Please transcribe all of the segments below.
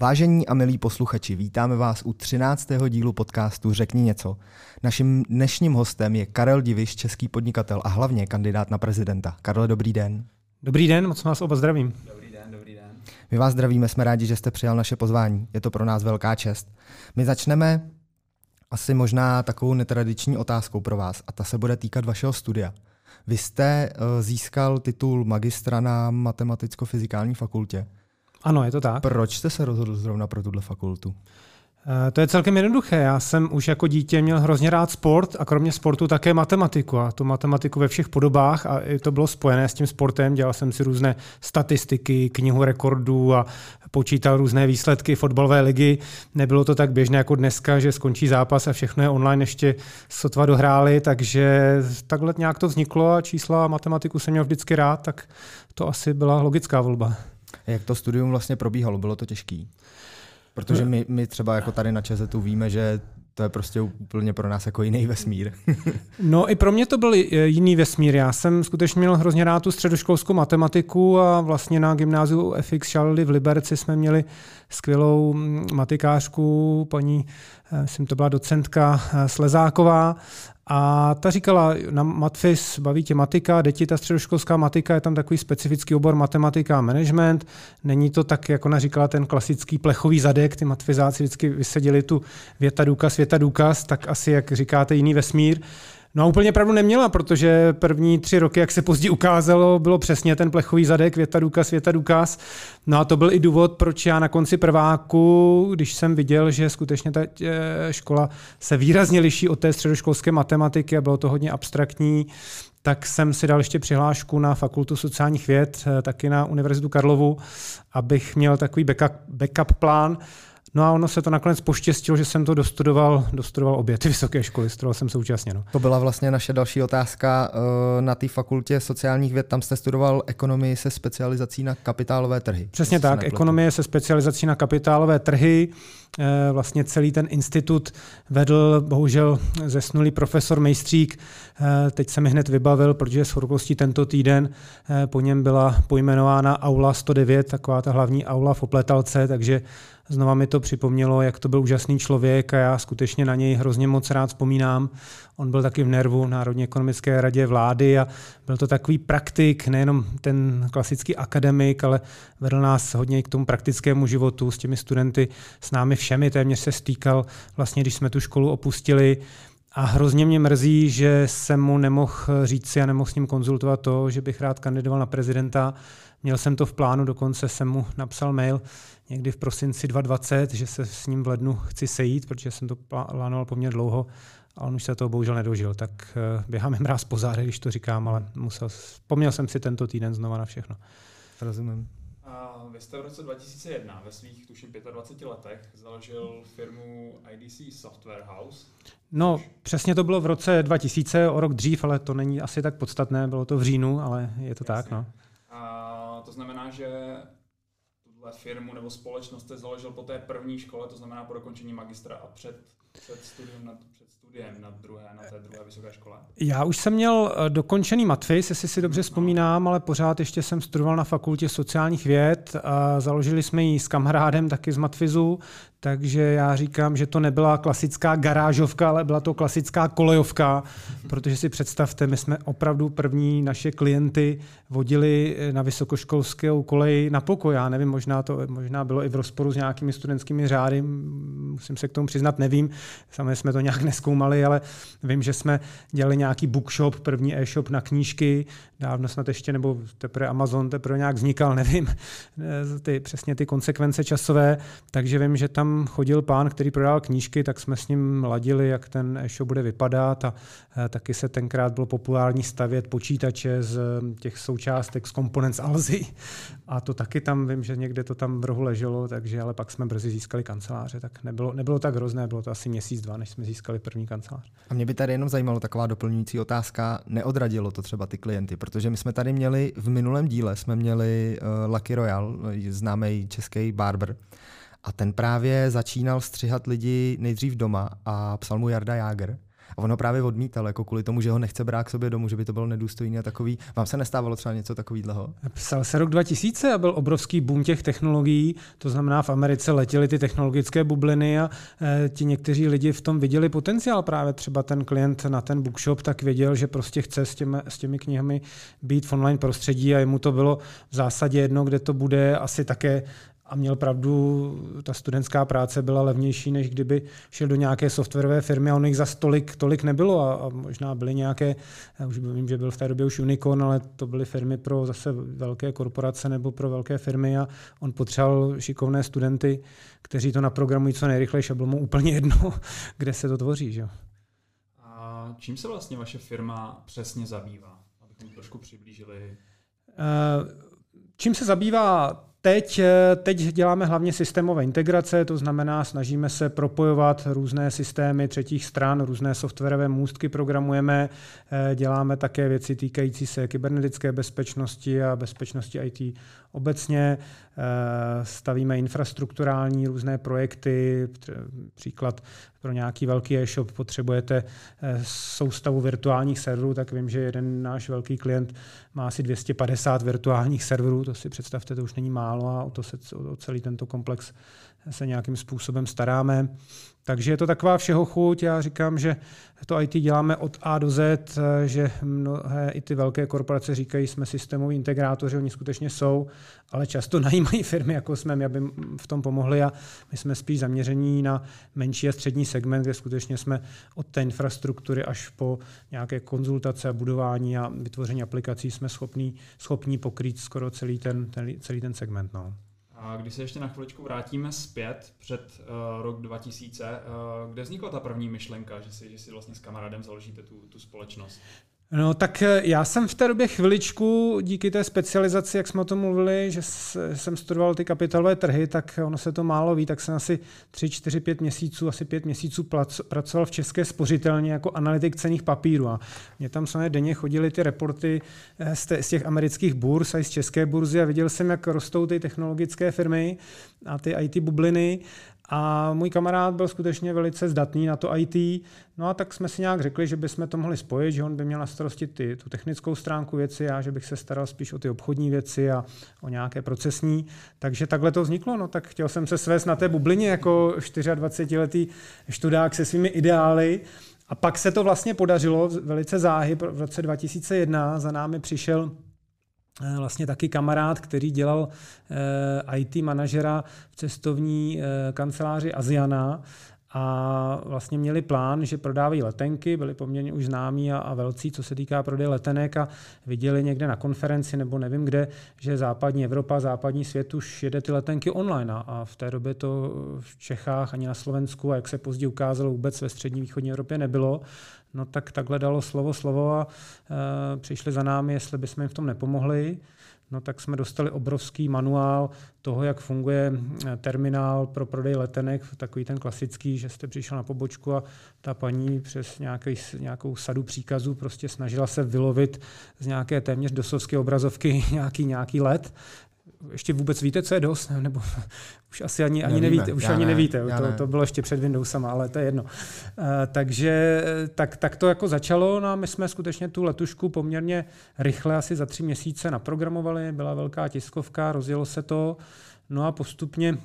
Vážení a milí posluchači, vítáme vás u 13. dílu podcastu Řekni něco. Naším dnešním hostem je Karel Diviš, český podnikatel a hlavně kandidát na prezidenta. Karel, dobrý den. Dobrý den, moc vás oba zdravím. Dobrý den, dobrý den. My vás zdravíme, jsme rádi, že jste přijal naše pozvání. Je to pro nás velká čest. My začneme asi možná takovou netradiční otázkou pro vás a ta se bude týkat vašeho studia. Vy jste uh, získal titul magistra na matematicko-fyzikální fakultě. Ano, je to tak. Proč jste se rozhodl zrovna pro tuhle fakultu? Eh, to je celkem jednoduché. Já jsem už jako dítě měl hrozně rád sport a kromě sportu také matematiku. A tu matematiku ve všech podobách a to bylo spojené s tím sportem. Dělal jsem si různé statistiky, knihu rekordů a počítal různé výsledky fotbalové ligy. Nebylo to tak běžné jako dneska, že skončí zápas a všechno je online ještě sotva dohráli, takže takhle nějak to vzniklo a čísla a matematiku jsem měl vždycky rád, tak to asi byla logická volba. Jak to studium vlastně probíhalo? Bylo to těžký? Protože my, my třeba jako tady na ČZ víme, že to je prostě úplně pro nás jako jiný vesmír. no i pro mě to byl jiný vesmír. Já jsem skutečně měl hrozně rád tu středoškolskou matematiku a vlastně na gymnáziu FX Charlie v Liberci jsme měli skvělou matikářku, paní, eh, myslím, to byla docentka eh, Slezáková a ta říkala, na Matfis baví tě matika, děti ta středoškolská matika, je tam takový specifický obor matematika a management. Není to tak, jako ona říkala, ten klasický plechový zadek, ty matfizáci vždycky vyseděli tu věta, důkaz, věta, důkaz, tak asi, jak říkáte, jiný vesmír. No a úplně pravdu neměla, protože první tři roky, jak se později ukázalo, bylo přesně ten plechový zadek, věta, důkaz, věta, důkaz. No a to byl i důvod, proč já na konci prváku, když jsem viděl, že skutečně ta eh, škola se výrazně liší od té středoškolské matematiky a bylo to hodně abstraktní, tak jsem si dal ještě přihlášku na Fakultu sociálních věd, eh, taky na Univerzitu Karlovu, abych měl takový backup, backup plán. No a ono se to nakonec poštěstilo, že jsem to dostudoval, dostudoval obě ty vysoké školy, studoval jsem současně. No. To byla vlastně naše další otázka. Eh, na té fakultě sociálních věd tam jste studoval ekonomii se specializací na kapitálové trhy. Přesně tak, ekonomie se specializací na kapitálové trhy. Eh, vlastně celý ten institut vedl bohužel zesnulý profesor Mejstřík. Eh, teď se mi hned vybavil, protože s horkostí tento týden po něm byla pojmenována Aula 109, taková ta hlavní aula v Opletalce, takže Znova mi to připomnělo, jak to byl úžasný člověk a já skutečně na něj hrozně moc rád vzpomínám. On byl taky v Nervu, Národní ekonomické radě vlády a byl to takový praktik, nejenom ten klasický akademik, ale vedl nás hodně k tomu praktickému životu s těmi studenty, s námi všemi, téměř se stýkal vlastně, když jsme tu školu opustili. A hrozně mě mrzí, že jsem mu nemohl říct si a nemohl s ním konzultovat to, že bych rád kandidoval na prezidenta. Měl jsem to v plánu, dokonce jsem mu napsal mail, někdy v prosinci 2020, že se s ním v lednu chci sejít, protože jsem to plánoval poměrně dlouho a on už se toho bohužel nedožil. Tak uh, běhám jim mráz po záře, když to říkám, ale musel, vzpomněl jsem si tento týden znova na všechno. Rozumím. A vy jste v roce 2001 ve svých tuším 25 letech založil firmu IDC Software House. No, přesně to bylo v roce 2000, o rok dřív, ale to není asi tak podstatné, bylo to v říjnu, ale je to Jasně. tak. No. A to znamená, že firmu nebo společnost jste založil po té první škole, to znamená po dokončení magistra a před, před studiem na, před studiem na, druhé, na té druhé vysoké škole? Já už jsem měl eh, dokončený matfis, jestli si dobře vzpomínám, ale pořád ještě jsem studoval na fakultě sociálních věd a založili jsme ji s kamarádem taky z matfizu, takže já říkám, že to nebyla klasická garážovka, ale byla to klasická kolejovka, protože si představte, my jsme opravdu první naše klienty vodili na vysokoškolskou kolej na pokoj. Já nevím, možná to možná bylo i v rozporu s nějakými studentskými řády, musím se k tomu přiznat, nevím. Sami jsme to nějak neskoumali, ale vím, že jsme dělali nějaký bookshop, první e-shop na knížky, dávno snad ještě, nebo teprve Amazon teprve nějak vznikal, nevím, ty, přesně ty konsekvence časové, takže vím, že tam chodil pán, který prodal knížky, tak jsme s ním ladili, jak ten e-shop bude vypadat a e, taky se tenkrát bylo populární stavět počítače z těch součástek, z komponent z Alzy. A to taky tam, vím, že někde to tam v rohu leželo, takže ale pak jsme brzy získali kanceláře, tak nebylo, nebylo tak hrozné, bylo to asi měsíc, dva, než jsme získali první kancelář. A mě by tady jenom zajímalo taková doplňující otázka, neodradilo to třeba ty klienty, protože my jsme tady měli v minulém díle jsme měli uh, Lucky Royal, známý český barber, a ten právě začínal střihat lidi nejdřív doma a psal mu Jarda Jágr. A ono právě odmítal, jako kvůli tomu, že ho nechce brát k sobě domů, že by to bylo nedůstojné a takový. Vám se nestávalo třeba něco takového? Psal se rok 2000 a byl obrovský boom těch technologií. To znamená, v Americe letěly ty technologické bubliny a e, ti někteří lidi v tom viděli potenciál. Právě třeba ten klient na ten bookshop tak věděl, že prostě chce s těmi, s těmi knihami být v online prostředí a jemu to bylo v zásadě jedno, kde to bude. Asi také a měl pravdu, ta studentská práce byla levnější, než kdyby šel do nějaké softwarové firmy a on jich za tolik, tolik nebylo a, a možná byly nějaké, já už vím, že byl v té době už Unicorn, ale to byly firmy pro zase velké korporace nebo pro velké firmy a on potřeboval šikovné studenty, kteří to naprogramují co nejrychleji a bylo mu úplně jedno, kde se to tvoří. Že? A čím se vlastně vaše firma přesně zabývá? Abychom trošku přiblížili. Uh, čím se zabývá Teď, eh, teď děláme hlavně systémové integrace, to znamená, snažíme se propojovat různé systémy třetích stran, různé softwarové můstky programujeme, eh, děláme také věci týkající se kybernetické bezpečnosti a bezpečnosti IT obecně, eh, stavíme infrastrukturální různé projekty, příklad pro nějaký velký e-shop potřebujete soustavu virtuálních serverů, tak vím, že jeden náš velký klient má asi 250 virtuálních serverů, to si představte, to už není málo a o, to se, o celý tento komplex se nějakým způsobem staráme. Takže je to taková všeho chuť. Já říkám, že to IT děláme od A do Z, že mnohé i ty velké korporace říkají, jsme systémoví integrátoři, oni skutečně jsou, ale často najímají firmy, jako jsme my, aby v tom pomohli a my jsme spíš zaměření na menší a střední segment, kde skutečně jsme od té infrastruktury až po nějaké konzultace a budování a vytvoření aplikací jsme schopní, schopní pokrýt skoro celý ten, ten, celý ten segment. No. A když se ještě na chviličku vrátíme zpět před uh, rok 2000, uh, eh, kde vznikla ta první myšlenka, že si, že si vlastně s kamarádem založíte tu, tu společnost? No tak eh, já jsem v té době chviličku díky té specializaci, jak jsme o tom mluvili, že jsem studoval ty kapitálové trhy, tak ono se to málo ví, tak jsem asi 3, 4, 5 měsíců, asi 5 měsíců pracoval v České spořitelně jako analytik cených papírů. A mě tam samozřejmě denně chodily ty reporty eh, z těch amerických burs a z české burzy a viděl jsem, jak rostou ty technologické firmy a ty IT bubliny a můj kamarád byl skutečně velice zdatný na to IT, no a tak jsme si nějak řekli, že bychom to mohli spojit, že on by měl na starosti ty, tu technickou stránku věci, a že bych se staral spíš o ty obchodní věci a o nějaké procesní. Takže takhle to vzniklo, no tak chtěl jsem se svést na té bublině jako 24-letý študák se svými ideály, a pak se to vlastně podařilo velice záhy. V roce 2001 za námi přišel vlastně taky kamarád, který dělal eh, IT manažera v cestovní eh, kanceláři Aziana. A vlastně měli plán, že prodávají letenky, byli poměrně už známí a, a velcí, co se týká prodeje letenek a viděli někde na konferenci nebo nevím kde, že západní Evropa, západní svět už jede ty letenky online. A v té době to v Čechách ani na Slovensku a jak se později ukázalo vůbec ve střední východní Evropě nebylo, no tak takhle dalo slovo slovo a e, přišli za námi, jestli bychom jim v tom nepomohli. No tak jsme dostali obrovský manuál toho, jak funguje eh, terminál pro prodej letenek, takový ten klasický, že jste přišel na pobočku a ta paní přes nějaký, nějakou sadu příkazů prostě snažila se vylovit z nějaké téměř dosovské obrazovky nějaký, nějaký let ještě vůbec víte, co je DOS? Nebo už asi ani, ani Nevíme, nevíte. Už ani ne, nevíte. To, ne. to bylo ještě před Windowsama, ale to je jedno. Uh, takže tak, tak to jako začalo. No a my jsme skutečně tu letušku poměrně rychle, asi za tři měsíce naprogramovali. Byla velká tiskovka, rozjelo se to. No a postupně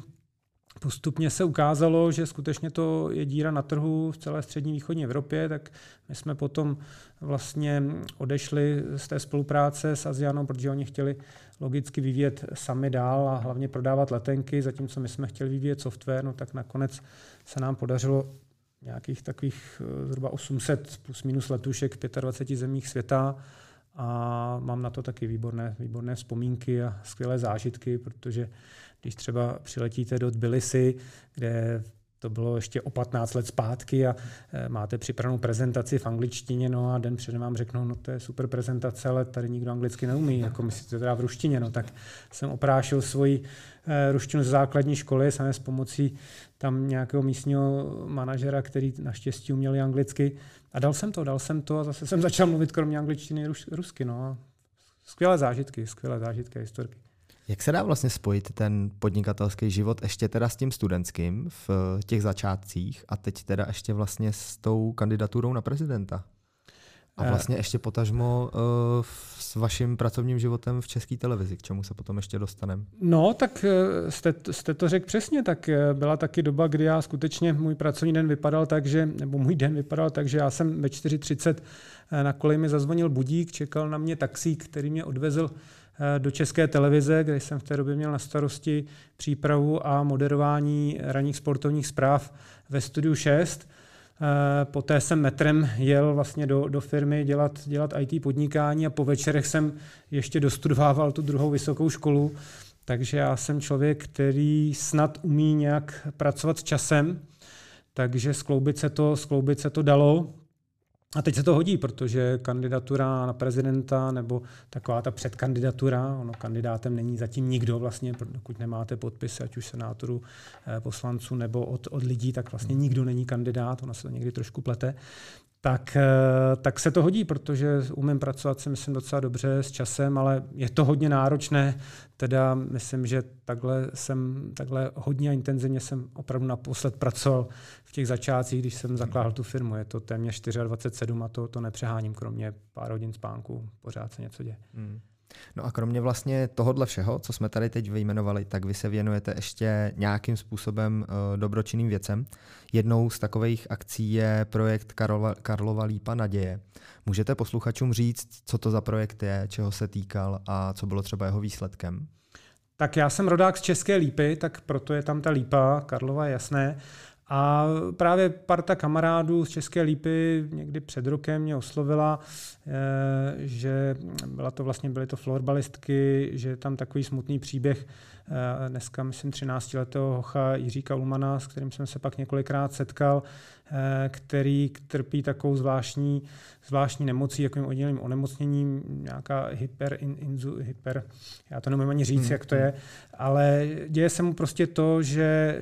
postupně se ukázalo, že skutečně to je díra na trhu v celé střední východní Evropě, tak my jsme potom vlastně odešli z té spolupráce s Azianou, protože oni chtěli logicky vyvíjet sami dál a hlavně prodávat letenky, zatímco my jsme chtěli vyvíjet software, no tak nakonec se nám podařilo nějakých takových eh, zhruba 800 plus minus letušek v 25 zemích světa a mám na to taky výborné, výborné vzpomínky a skvělé zážitky, protože když třeba přiletíte do Tbilisi, kde to bylo ještě o 15 let zpátky a e, máte připravenou prezentaci v angličtině, no a den předem vám řeknou, no to je super prezentace, ale tady nikdo anglicky neumí, jako myslíte teda v ruštině, no tak jsem oprášil svoji e, ruštinu z základní školy, samé s pomocí tam nějakého místního manažera, který naštěstí uměl anglicky a dal jsem to, dal jsem to a zase jsem začal mluvit kromě angličtiny rusky, no. Skvělé zážitky, skvělé zážitky a historky. Jak se dá vlastně spojit ten podnikatelský život ještě teda s tím studentským v těch začátcích a teď teda ještě vlastně s tou kandidaturou na prezidenta? A vlastně ještě potažmo uh, s vaším pracovním životem v české televizi, k čemu se potom ještě dostaneme. No, tak jste, jste to řekl přesně, tak byla taky doba, kdy já skutečně, můj pracovní den vypadal tak, že, nebo můj den vypadal tak, že já jsem ve 4.30 na koleji mi zazvonil budík, čekal na mě taxík, který mě odvezl do České televize, kde jsem v té době měl na starosti přípravu a moderování ranních sportovních zpráv ve studiu 6. Eh, poté jsem metrem jel vlastně do, do firmy dělat, dělat IT podnikání a po večerech jsem ještě dostudovával tu druhou vysokou školu. Takže já jsem člověk, který snad umí nějak pracovat s časem, takže skloubit se to, skloubit se to dalo. A teď se to hodí, protože kandidatura na prezidenta nebo taková ta předkandidatura, ono kandidátem není zatím nikdo vlastně, dokud nemáte podpisy, ať už senátorů, eh, poslanců nebo od, od lidí, tak vlastně nikdo není kandidát, ono se to někdy trošku plete tak, eh, tak se to hodí, protože umím pracovat si myslím docela dobře s časem, ale je to hodně náročné. Teda myslím, že takhle jsem takhle hodně a intenzivně jsem opravdu naposled pracoval v těch začátcích, když jsem zakládal tu firmu. Je to téměř 24 a to, to nepřeháním, kromě pár hodin spánku. Pořád se něco děje. Hmm. No a kromě vlastně tohohle všeho, co jsme tady teď vyjmenovali, tak vy se věnujete ještě nějakým způsobem uh, dobročinným věcem. Jednou z takových akcí je projekt Karlova, Karlova Lípa naděje. Můžete posluchačům říct, co to za projekt je, čeho se týkal a co bylo třeba jeho výsledkem? Tak já jsem rodák z České lípy, tak proto je tam ta lípa, Karlova jasné. A právě parta kamarádů z České lípy někdy před rokem mě oslovila, eh, že byla to vlastně, byly to florbalistky, že je tam takový smutný příběh eh, dneska, myslím, 13-letého hocha Jiříka Ulmana, s kterým jsem se pak několikrát setkal, který trpí takovou zvláštní, zvláštní nemocí, jakým odděleným onemocněním, nějaká hyper, in, inzu, hyper, já to nemůžu ani říct, hmm. jak to je, ale děje se mu prostě to, že,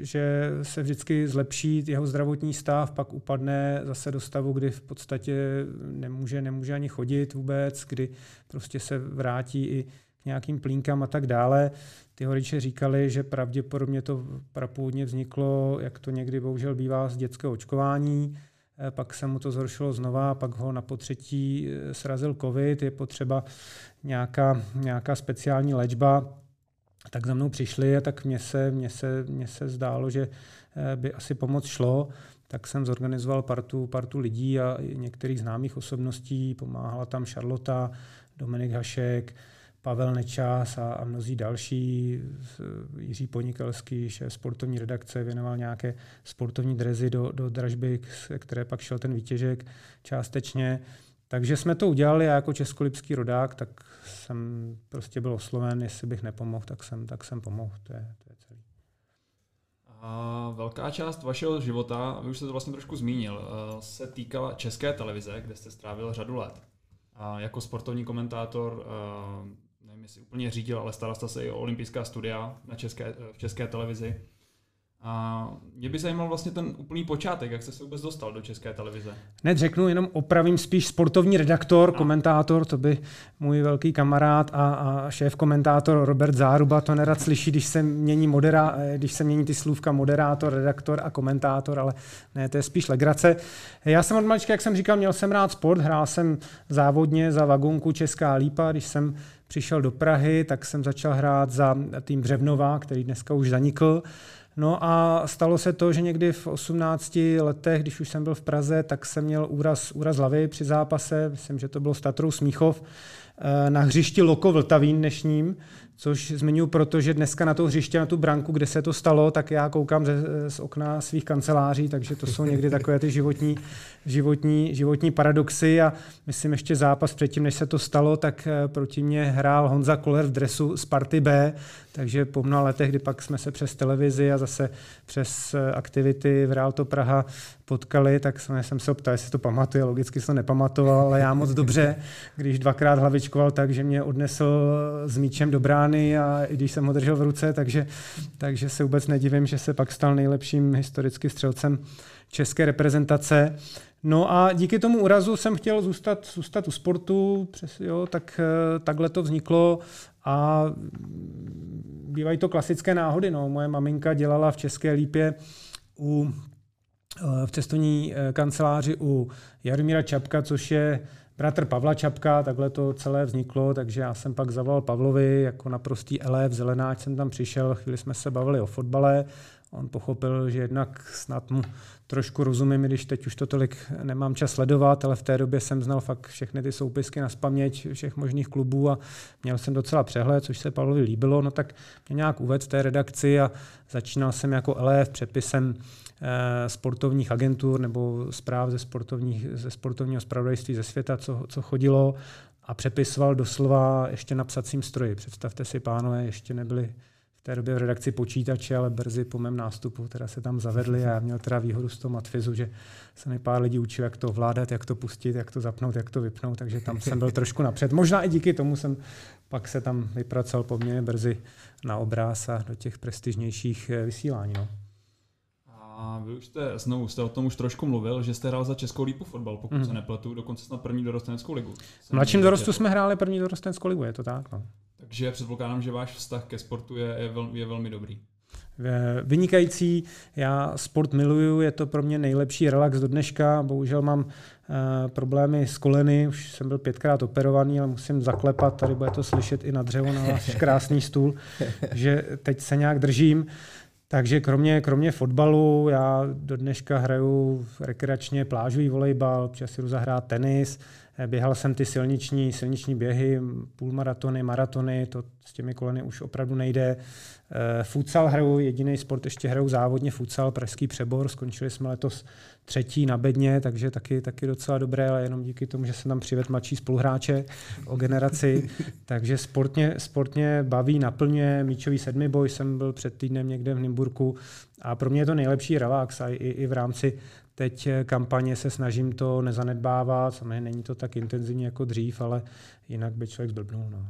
že se vždycky zlepší jeho zdravotní stav, pak upadne zase do stavu, kdy v podstatě nemůže, nemůže ani chodit vůbec, kdy prostě se vrátí i k nějakým plínkám a tak dále. Ty rodiče říkali, že pravděpodobně to prapůvodně vzniklo, jak to někdy bohužel bývá z dětského očkování, eh, pak se mu to zhoršilo znova, pak ho na potřetí eh, srazil covid, je potřeba nějaká, nějaká speciální léčba, tak za mnou přišli a tak mně se, mně se, mně se zdálo, že eh, by asi pomoc šlo, tak jsem zorganizoval partu, partu lidí a některých známých osobností, pomáhala tam Charlotta, Dominik Hašek, Pavel Nečas a, a mnozí další, Jiří Ponikelský, šéf sportovní redakce, věnoval nějaké sportovní drezy do, do dražby, které pak šel ten výtěžek částečně. Takže jsme to udělali a jako českolipský rodák, tak jsem prostě byl osloven, jestli bych nepomohl, tak jsem, tak jsem pomohl. To je, to je celý. A velká část vašeho života, vy už jste to vlastně trošku zmínil, eh, se týkala české televize, kde jste strávil řadu let. A jako sportovní komentátor eh, jestli úplně řídil, ale staral se i o olympijská studia na české, v české televizi. A mě by zajímal vlastně ten úplný počátek, jak jste se vůbec dostal do české televize. Hned řeknu, jenom opravím spíš sportovní redaktor, no. komentátor, to by můj velký kamarád a, a šéf komentátor Robert Záruba to nerad slyší, když se mění, modera, když se mění ty slůvka moderátor, redaktor a komentátor, ale ne, to je spíš legrace. Já jsem od malička, jak jsem říkal, měl jsem rád sport, hrál jsem závodně za vagonku Česká lípa, když jsem přišel do Prahy, tak jsem začal hrát za tým Břevnova, který dneska už zanikl. No a stalo se to, že někdy v 18 letech, když už jsem byl v Praze, tak jsem měl úraz, úraz hlavy při zápase, myslím, že to bylo s Tatrou Smíchov, eh, na hřišti Loko Vltavín dnešním, což zmiňuji proto, že dneska na to hřiště, na tu branku, kde se to stalo, tak já koukám ze, z okna svých kanceláří, takže to jsou někdy takové ty životní, životní, životní paradoxy. A myslím ještě zápas předtím, než se to stalo, tak eh, proti mě hrál Honza Koller v dresu Sparty B, takže po mnoha letech, kdy pak jsme se přes televizi a zase přes eh, aktivity v Realto Praha potkali, tak jsem, se ptal, jestli to pamatuje, logicky jsem to nepamatoval, ale já moc dobře, když dvakrát hlavičkoval tak, že mě odnesl s míčem do brány a i když jsem ho držel v ruce, takže, takže se vůbec nedivím, že se pak stal nejlepším historicky střelcem české reprezentace. No a díky tomu úrazu jsem chtěl zůstat, zůstat u sportu, přes, jo, tak takhle to vzniklo A bývají to klasické náhody. No. Moje maminka dělala v České lípě u, eh, v cestovní eh, kanceláři u Jaromíra Čapka, což je bratr Pavla Čapka, takhle to celé vzniklo, takže já jsem pak zavolal Pavlovi jako naprostý elef, zelenáč jsem tam přišel, chvíli jsme se bavili o fotbale, on pochopil, že jednak snad mu trošku rozumím, když teď už to tolik nemám čas sledovat, ale v té době jsem znal fakt všechny ty soupisky na spaměť všech možných klubů a měl jsem docela přehled, což se Pavlovi líbilo, no tak mě nějak uved v té redakci a začínal jsem jako LF přepisem sportovních agentur nebo zpráv ze, sportovních, ze sportovního spravodajství ze světa, co, co chodilo a přepisoval doslova ještě na psacím stroji. Představte si, pánové, ještě nebyli té době v redakci počítače, ale brzy po mém nástupu teda se tam zavedli a já měl teda výhodu z toho matfizu, že se mi pár lidí učil, jak to ovládat, jak to pustit, jak to zapnout, jak to vypnout, takže tam jsem byl trošku napřed. Možná i díky tomu jsem pak se tam vypracoval poměrně brzy na obráz a do těch prestižnějších eh, vysílání. No. A vy už jste, znovu jste o tom už trošku mluvil, že jste hrál za Českou lípu fotbal, pokud mm. se nepletu, dokonce snad první dorosteneckou ligu. V mladším dorostu jsme hráli první dorosteneckou ligu, je to tak? No. Takže předpokládám, že váš vztah ke sportu je, je, vel, je velmi dobrý. Vynikající, já sport miluju, je to pro mě nejlepší relax do dneška. Bohužel mám uh, problémy s koleny, už jsem byl pětkrát operovaný, ale musím zaklepat, tady bude to slyšet i na dřevo na váš krásný stůl, že teď se nějak držím. Takže kromě, kromě fotbalu, já do dneška hraju rekreačně plážový volejbal, občas jdu zahrát tenis, Běhal jsem ty silniční, silniční běhy, půlmaratony, maratony, to s těmi koleny už opravdu nejde. Eh, futsal hraju, jediný sport ještě hraju závodně futsal, pražský přebor, skončili jsme letos třetí na bedně, takže taky, taky docela dobré, ale jenom díky tomu, že jsem tam přived mladší spoluhráče o generaci. takže sportně, sportně baví, naplňuje. Míčový sedmiboj jsem byl před týdnem někde v Nymburku a pro mě je to nejlepší relax a i, i v rámci Teď kampaně se snažím to nezanedbávat, samozřejmě není to tak intenzivní jako dřív, ale jinak by člověk zblbnul. No.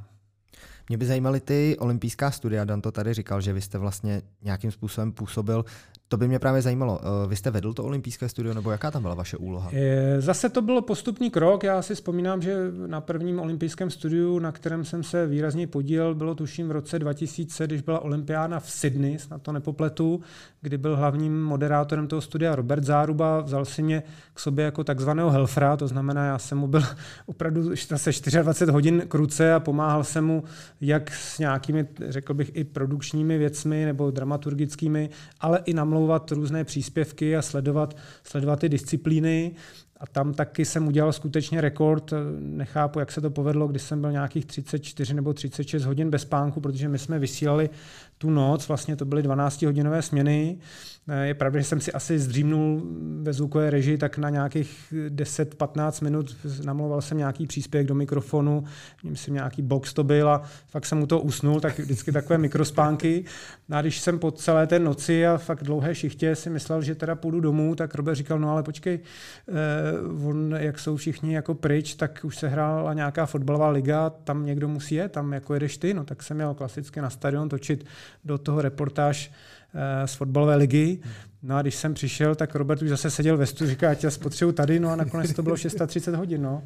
Mě by zajímaly ty olympijská studia. Dan to tady říkal, že vy jste vlastně nějakým způsobem působil to by mě právě zajímalo. Eh, vy jste vedl to olympijské studio, nebo jaká tam byla vaše úloha? Eh, zase to bylo postupný krok. Já si vzpomínám, že na prvním olympijském studiu, na kterém jsem se výrazně podílel, bylo tuším v roce 2000, když byla olympiáda v Sydney, snad to nepopletu, kdy byl hlavním moderátorem toho studia Robert Záruba. Vzal si mě k sobě jako takzvaného helfra, to znamená, já jsem mu byl opravdu se 24 hodin kruce a pomáhal jsem mu jak s nějakými, řekl bych, i produkčními věcmi nebo dramaturgickými, ale i na namlouvat různé příspěvky a sledovat, sledovat ty disciplíny. A tam taky jsem udělal skutečně rekord. Nechápu, jak se to povedlo, když jsem byl nějakých 34 nebo 36 hodin bez spánku, protože my jsme vysílali tu noc, vlastně to byly 12-hodinové směny. Je pravda, že jsem si asi zdřímnul ve zvukové režii tak na nějakých 10-15 minut, namlouval jsem nějaký příspěvek do mikrofonu, myslím nějaký box to byl a fakt jsem mu to usnul, tak vždycky takové mikrospánky. No a když jsem po celé té noci a fakt dlouhé šichtě si myslel, že teda půjdu domů, tak Robert říkal, no ale počkej, eh, on, jak jsou všichni jako pryč, tak už se hrála nějaká fotbalová liga, tam někdo musí jet, tam jako jedeš ty, no tak jsem měl klasicky na stadion točit do toho reportáž z fotbalové ligy. No a když jsem přišel, tak Robert už zase seděl ve studiu, říká, já tě spotřebuji tady, no a nakonec to bylo 630 hodin. No.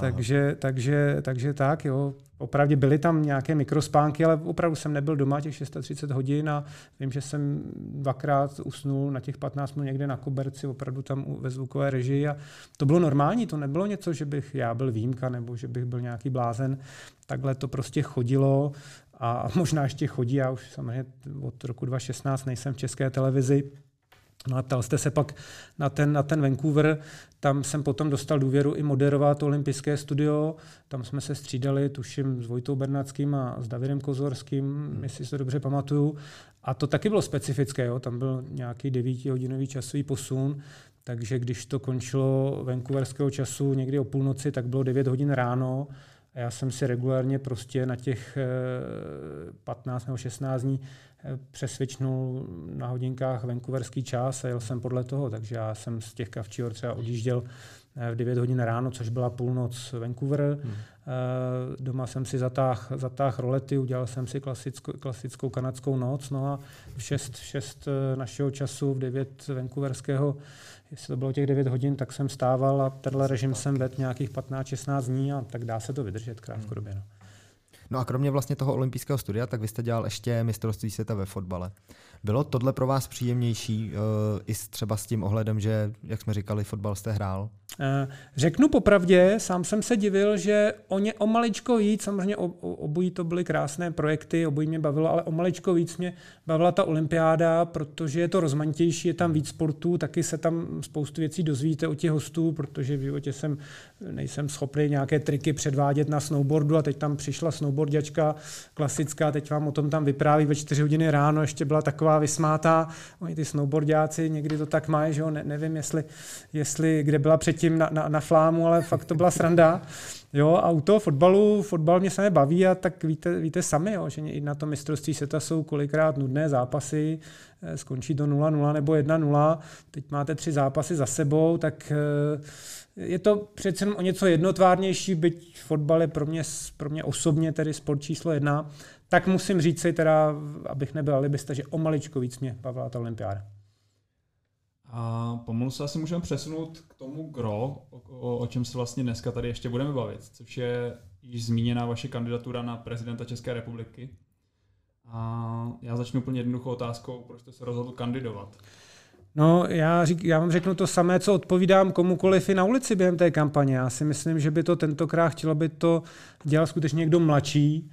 Takže, takže, takže tak, jo. Opravdu byly tam nějaké mikrospánky, ale opravdu jsem nebyl doma těch 630 hodin a vím, že jsem dvakrát usnul na těch 15 minut někde na koberci, opravdu tam ve zvukové režii a to bylo normální, to nebylo něco, že bych já byl výjimka nebo že bych byl nějaký blázen. Takhle to prostě chodilo a možná ještě chodí, já už samozřejmě od roku 2016 nejsem v české televizi, No a ptal jste se pak na ten, na ten Vancouver, tam jsem potom dostal důvěru i moderovat olympijské studio, tam jsme se střídali, tuším, s Vojtou Bernackým a s Davidem Kozorským, hmm. jestli si to dobře pamatuju. A to taky bylo specifické, jo? tam byl nějaký devítihodinový časový posun, takže když to končilo vancouverského času někdy o půlnoci, tak bylo 9 hodin ráno a já jsem si regulárně prostě na těch 15 eh, nebo 16 dní eh, přesvědčnul na hodinkách vancouverský čas a jel jsem podle toho, takže já jsem z těch kavčíhor třeba odjížděl v 9 hodin ráno, což byla půlnoc Vancouver. Hmm. Doma jsem si zatáhl, zatáh rolety, udělal jsem si klasickou, klasickou kanadskou noc, no a v 6, 6 našeho času, v 9 vancouverského jestli to bylo těch 9 hodin, tak jsem stával a tenhle režim jsem vedl nějakých 15-16 dní a tak dá se to vydržet krátkodobě. No. No a kromě vlastně toho olympijského studia, tak vy jste dělal ještě mistrovství světa ve fotbale. Bylo tohle pro vás příjemnější uh, i třeba s tím ohledem, že, jak jsme říkali, fotbal jste hrál? Eh, řeknu popravdě, sám jsem se divil, že o, ně, o maličko víc, samozřejmě o, o, obojí to byly krásné projekty, obojí mě bavilo, ale o maličko víc mě bavila ta olympiáda, protože je to rozmanitější, je tam víc sportů, taky se tam spoustu věcí dozvíte od těch hostů, protože v životě jsem, nejsem schopný nějaké triky předvádět na snowboardu a teď tam přišla snowboardiačka klasická, teď vám o tom tam vypráví ve 4 hodiny ráno, ještě byla taková vysmátá, oni ty snowboardiáci někdy to tak mají, že jo, ne, nevím, jestli, jestli kde byla předtím na, na, na flámu, ale fakt to byla sranda. Jo, a u toho fotbalu, fotbal mě samé baví a tak víte, víte sami, jo, že i na to mistrovství světa jsou kolikrát nudné zápasy, eh, skončí to 0-0 nebo 1-0, teď máte tři zápasy za sebou, tak eh, je to přece o něco jednotvárnější, byť fotbal je pro mě, pro mě osobně tedy sport číslo jedna, tak musím říct si teda, abych nebyl alibista, že o maličko víc mě bavila ta olympiáda. A pomalu se asi můžeme přesunout k tomu gro, o, o, o čem se vlastně dneska tady ještě budeme bavit, což je již zmíněná vaše kandidatura na prezidenta České republiky. A já začnu úplně jednoduchou otázkou, proč jste se rozhodl kandidovat. No, já, řík, já vám řeknu to samé, co odpovídám komukoliv i na ulici během té kampaně. Já si myslím, že by to tentokrát chtělo by to dělal skutečně někdo mladší,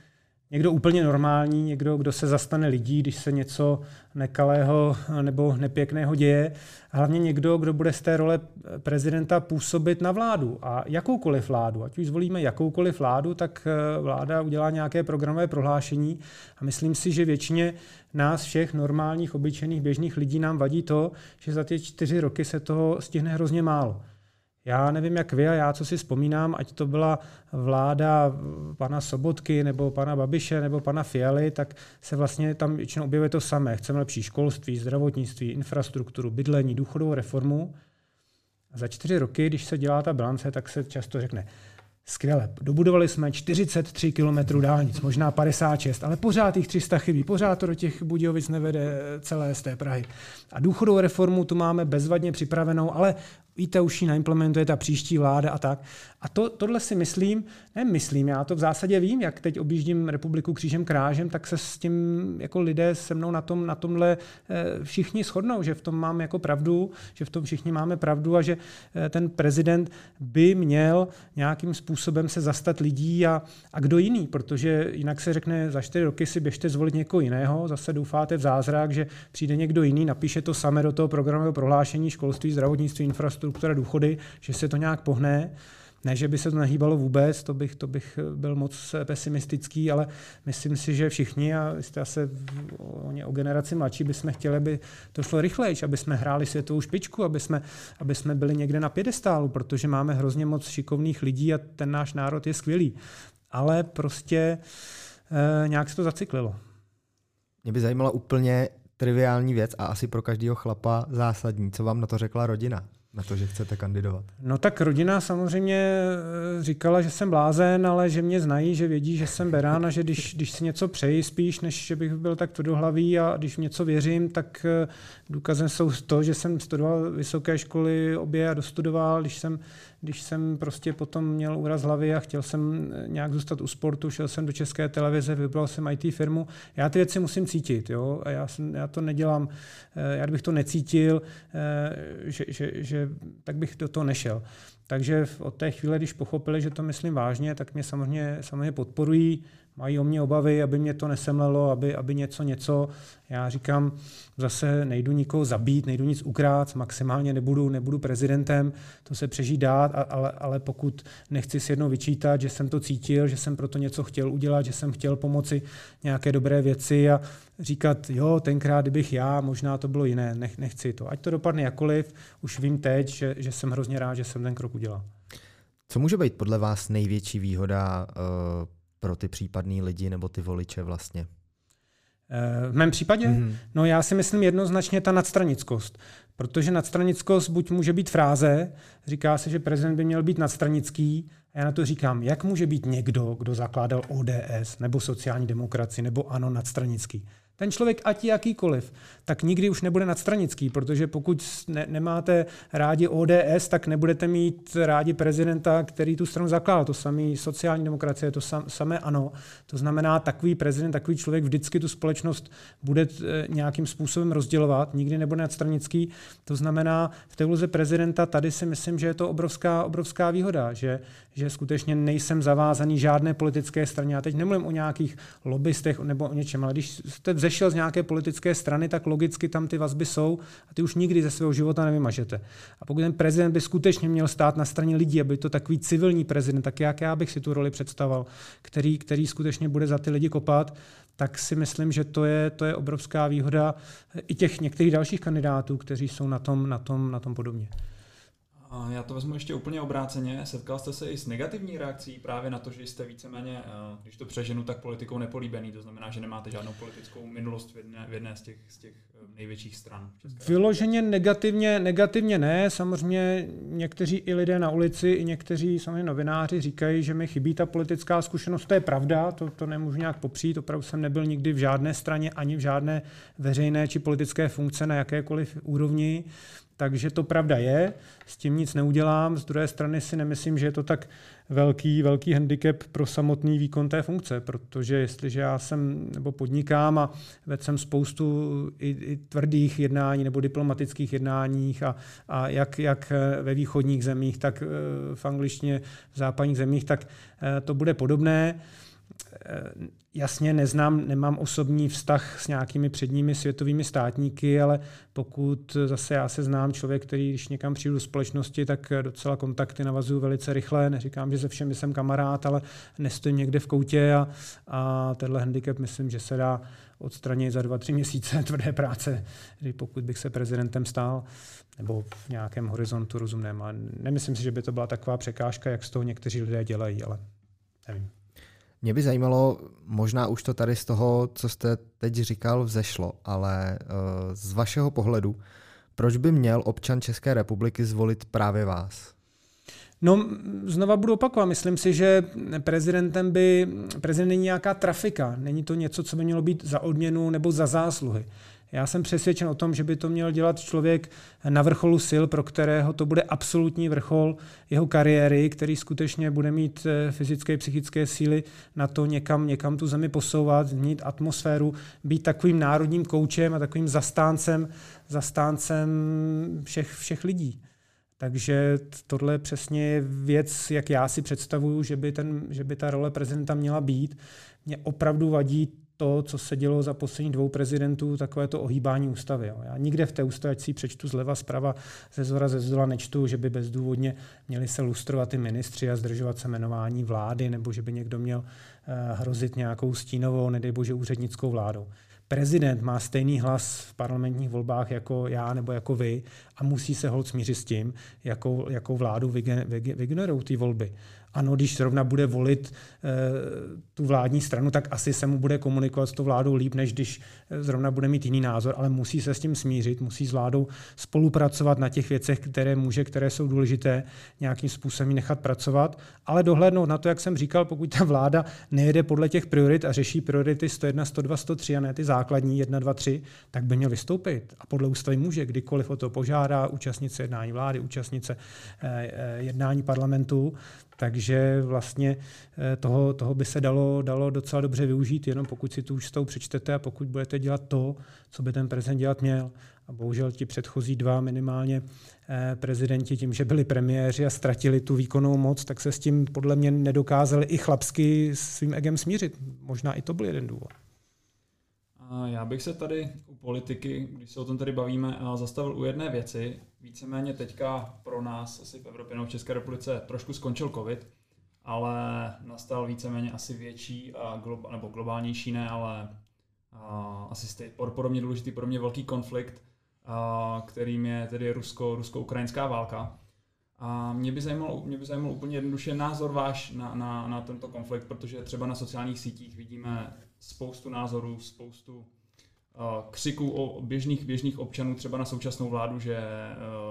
někdo úplně normální, někdo, kdo se zastane lidí, když se něco nekalého nebo nepěkného děje. Hlavně někdo, kdo bude z té role prezidenta působit na vládu. A jakoukoliv vládu, ať už zvolíme jakoukoliv vládu, tak eh, vláda udělá nějaké programové prohlášení. A myslím si, že většině nás všech normálních, obyčejných, běžných lidí nám vadí to, že za ty čtyři roky se toho stihne hrozně málo. Já nevím, jak vy a já, co si vzpomínám, ať to byla vláda pana Sobotky, nebo pana Babiše, nebo pana Fialy, tak se vlastně tam většinou objevuje to samé. Chceme lepší školství, zdravotnictví, infrastrukturu, bydlení, důchodovou reformu. A za čtyři roky, když se dělá ta bilance, tak se často řekne, Skvěle. Dobudovali jsme 43 km dálnic, možná 56, ale pořád jich 300 chybí, pořád to do těch Budějovic nevede celé z té Prahy. A důchodovou reformu tu máme bezvadně připravenou, ale víte, už ji naimplementuje ta příští vláda a tak. A to, tohle si myslím, ne myslím, já to v zásadě vím, jak teď objíždím republiku křížem krážem, tak se s tím jako lidé se mnou na, tom, na tomhle eh, všichni shodnou, že v tom mám jako pravdu, že v tom všichni máme pravdu a že eh, ten prezident by měl nějakým způsobem se zastat lidí a, a kdo jiný, protože jinak se řekne, za čtyři roky si běžte zvolit někoho jiného, zase doufáte v zázrak, že přijde někdo jiný, napíše to samé do toho programového prohlášení školství, zdravotnictví, infrastruktura, důchody, že se to nějak pohne. Ne, že by se to nehýbalo vůbec, to bych, to bych byl moc pesimistický, ale myslím si, že všichni, a jste asi o, o generaci mladší, bychom chtěli, aby to šlo rychleji, aby jsme hráli světovou špičku, aby jsme, aby jsme byli někde na pědestálu, protože máme hrozně moc šikovných lidí a ten náš národ je skvělý. Ale prostě e, nějak se to zacyklilo. Mě by zajímala úplně triviální věc a asi pro každého chlapa zásadní. Co vám na to řekla rodina? Na to, že chcete kandidovat? No tak rodina samozřejmě eh, říkala, že jsem blázen, ale že mě znají, že vědí, že jsem berán a že když, když si něco přeji spíš, než že bych byl tak tvrdohlavý a když v něco věřím, tak eh, důkazem jsou to, že jsem studoval vysoké školy obě a dostudoval, když jsem když jsem prostě potom měl úraz hlavy a chtěl jsem nějak zůstat u sportu, šel jsem do české televize, vybral jsem IT firmu. Já ty věci musím cítit, jo? a já, jsem, já to nedělám, eh, já bych to necítil, eh, že, že, že, tak bych do toho nešel. Takže od té chvíle, když pochopili, že to myslím vážně, tak mě samozřejmě, samozřejmě podporují mají o mě obavy, aby mě to nesemlelo, aby, aby něco, něco. Já říkám, zase nejdu nikoho zabít, nejdu nic ukrát, maximálně nebudu, nebudu prezidentem, to se přežít dát, ale, ale pokud nechci si jednou vyčítat, že jsem to cítil, že jsem proto něco chtěl udělat, že jsem chtěl pomoci nějaké dobré věci a říkat, jo, tenkrát, kdybych já, možná to bylo jiné, nech, nechci to. Ať to dopadne jakoliv, už vím teď, že, že jsem hrozně rád, že jsem ten krok udělal. Co může být podle vás největší výhoda uh pro ty případný lidi nebo ty voliče vlastně? Eh, v mém případě? Mm-hmm. No já si myslím jednoznačně ta nadstranickost. Protože nadstranickost buď může být fráze, říká se, že prezident by měl být nadstranický, a já na to říkám, jak může být někdo, kdo zakládal ODS, nebo sociální demokracii, nebo ano, nadstranický. Ten člověk, ať jakýkoliv, tak nikdy už nebude nadstranický, protože pokud ne, nemáte rádi ODS, tak nebudete mít rádi prezidenta, který tu stranu zakládal. To samé sociální demokracie, to sam, samé ano. To znamená, takový prezident, takový člověk vždycky tu společnost bude eh, nějakým způsobem rozdělovat, nikdy nebude nadstranický. To znamená, v té úloze prezidenta tady si myslím, že je to obrovská, obrovská výhoda, že, že skutečně nejsem zavázaný žádné politické straně. Já teď nemluvím o nějakých lobbystech nebo o něčem, ale když jste vzešel z nějaké politické strany, tak logicky tam ty vazby jsou a ty už nikdy ze svého života nevymažete. A pokud ten prezident by skutečně měl stát na straně lidí, aby to takový civilní prezident, tak jak já bych si tu roli představoval, který, který skutečně bude za ty lidi kopat, tak si myslím, že to je, to je obrovská výhoda i těch některých dalších kandidátů, kteří jsou na tom, na tom, na tom podobně. Já to vezmu ještě úplně obráceně. Setkal jste se i s negativní reakcí právě na to, že jste víceméně, eh, když to přeženu, tak politikou nepolíbený. To znamená, že nemáte žádnou politickou minulost v jedné, v jedné z těch, z těch eh, největších stran. Vyloženě negativně, negativně ne. Samozřejmě někteří i lidé na ulici, i někteří samozřejmě novináři říkají, že mi chybí ta politická zkušenost. To je pravda, to, to nemůžu nějak popřít. Opravdu jsem nebyl nikdy v žádné straně, ani v žádné veřejné či politické funkce na jakékoliv úrovni. Takže to pravda je, s tím nic neudělám. Z druhé strany si nemyslím, že je to tak velký, velký handicap pro samotný výkon té funkce, protože jestliže já jsem nebo podnikám a vedl jsem spoustu i, i tvrdých jednání nebo diplomatických jednáních a, a jak, jak ve východních zemích, tak eh, v angličtině v západních zemích, tak eh, to bude podobné. Eh, jasně neznám, nemám osobní vztah s nějakými předními světovými státníky, ale pokud zase já se znám člověk, který když někam přijdu do společnosti, tak docela kontakty navazuju velice rychle. Neříkám, že se všemi jsem kamarád, ale nestojím někde v koutě a, a tenhle handicap myslím, že se dá odstranit za dva, tři měsíce tvrdé práce, pokud bych se prezidentem stál nebo v nějakém horizontu rozumném. A nemyslím si, že by to byla taková překážka, jak z toho někteří lidé dělají, ale nevím. Mě by zajímalo, možná už to tady z toho, co jste teď říkal, vzešlo, ale uh, z vašeho pohledu, proč by měl občan České republiky zvolit právě vás? No, znova budu opakovat. Myslím si, že prezidentem by, prezident není nějaká trafika. Není to něco, co by mělo být za odměnu nebo za zásluhy. Já jsem přesvědčen o tom, že by to měl dělat člověk na vrcholu sil, pro kterého to bude absolutní vrchol jeho kariéry, který skutečně bude mít eh, fyzické, psychické síly na to někam, někam tu zemi posouvat, změnit atmosféru, být takovým národním koučem a takovým zastáncem, zastáncem všech, všech lidí. Takže tohle je přesně věc, jak já si představuju, že by, ten, že by ta role prezidenta měla být. Mě opravdu vadí to, co se dělo za poslední dvou prezidentů, takové to ohýbání ústavy. Jo. Já nikde v té ústavě, si přečtu zleva, zprava, ze zhora, ze zdola nečtu, že by bezdůvodně měli se lustrovat ty ministři a zdržovat se jmenování vlády, nebo že by někdo měl uh, hrozit nějakou stínovou, nedej bože, úřednickou vládou. Prezident má stejný hlas v parlamentních volbách jako já nebo jako vy a musí se hold smířit s tím, jakou, jakou vládu vygenerují ty volby ano, když zrovna bude volit e, tu vládní stranu, tak asi se mu bude komunikovat s tou vládou líp, než když eh, zrovna bude mít jiný názor, ale musí se s tím smířit, musí s vládou spolupracovat na těch věcech, které může, které jsou důležité, nějakým způsobem nechat pracovat, ale dohlednout na to, jak jsem říkal, pokud ta vláda nejede podle těch priorit a řeší priority 101, 102, 103 a ne ty základní 1, 2, 3, tak by měl vystoupit. A podle ústavy může kdykoliv o to požádá, účastnit se jednání vlády, účastnit se eh, jednání parlamentu, takže vlastně eh, toho, toho by se dalo, dalo docela dobře využít, jenom pokud si tu už s tou přečtete a pokud budete dělat to, co by ten prezident dělat měl. A bohužel ti předchozí dva minimálně eh, prezidenti tím, že byli premiéři a ztratili tu výkonnou moc, tak se s tím podle mě nedokázali i chlapsky svým egem smířit. Možná i to byl jeden důvod. Já bych se tady u politiky, když se o tom tady bavíme, zastavil u jedné věci. Víceméně teďka pro nás asi v Evropě nebo v České republice trošku skončil covid, ale nastal víceméně asi větší a glob, nebo globálnější ne, ale a, asi stej, podobně důležitý pro mě velký konflikt, a, kterým je tedy rusko, rusko-ukrajinská válka. A mě by zajímal, mě by zajímal úplně jednoduše názor váš na, na, na tento konflikt, protože třeba na sociálních sítích vidíme spoustu názorů, spoustu uh, křiků o běžných, běžných občanů třeba na současnou vládu, že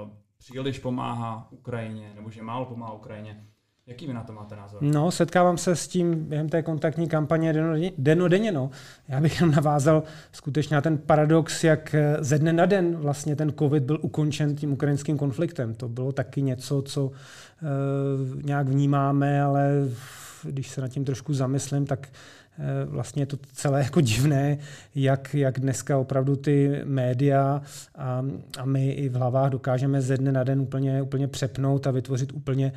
uh, příliš pomáhá Ukrajině, nebo že málo pomáhá Ukrajině. Jaký vy na to máte názor? No, setkávám se s tím během té kontaktní kampaně denodenně. No. Já bych jenom navázal skutečně na ten paradox, jak ze dne na den vlastně ten covid byl ukončen tím ukrajinským konfliktem. To bylo taky něco, co uh, nějak vnímáme, ale když se nad tím trošku zamyslím, tak Eh, vlastně je to celé jako divné, jak, jak dneska opravdu ty média a, a my i v hlavách dokážeme ze dne na den úplně, úplně přepnout a vytvořit úplně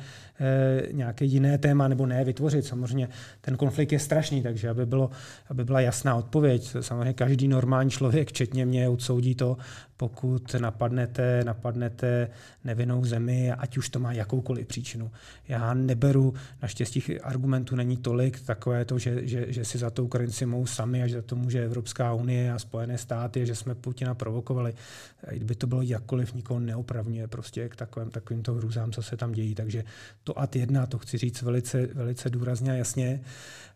nějaké jiné téma, nebo ne vytvořit. Samozřejmě ten konflikt je strašný, takže aby, bylo, aby byla jasná odpověď. Samozřejmě každý normální člověk, včetně mě, odsoudí to, pokud napadnete, napadnete nevinnou zemi, ať už to má jakoukoliv příčinu. Já neberu, naštěstí argumentů není tolik, takové to, že, že, že si za to Ukrajinci mohou sami a že za to může Evropská unie a Spojené státy, že jsme Putina provokovali. Kdyby to bylo jakkoliv, nikoho neopravňuje prostě k takovým, takovýmto hrůzám, co se tam dějí. Takže to ad jedna, to chci říct velice, velice důrazně a jasně.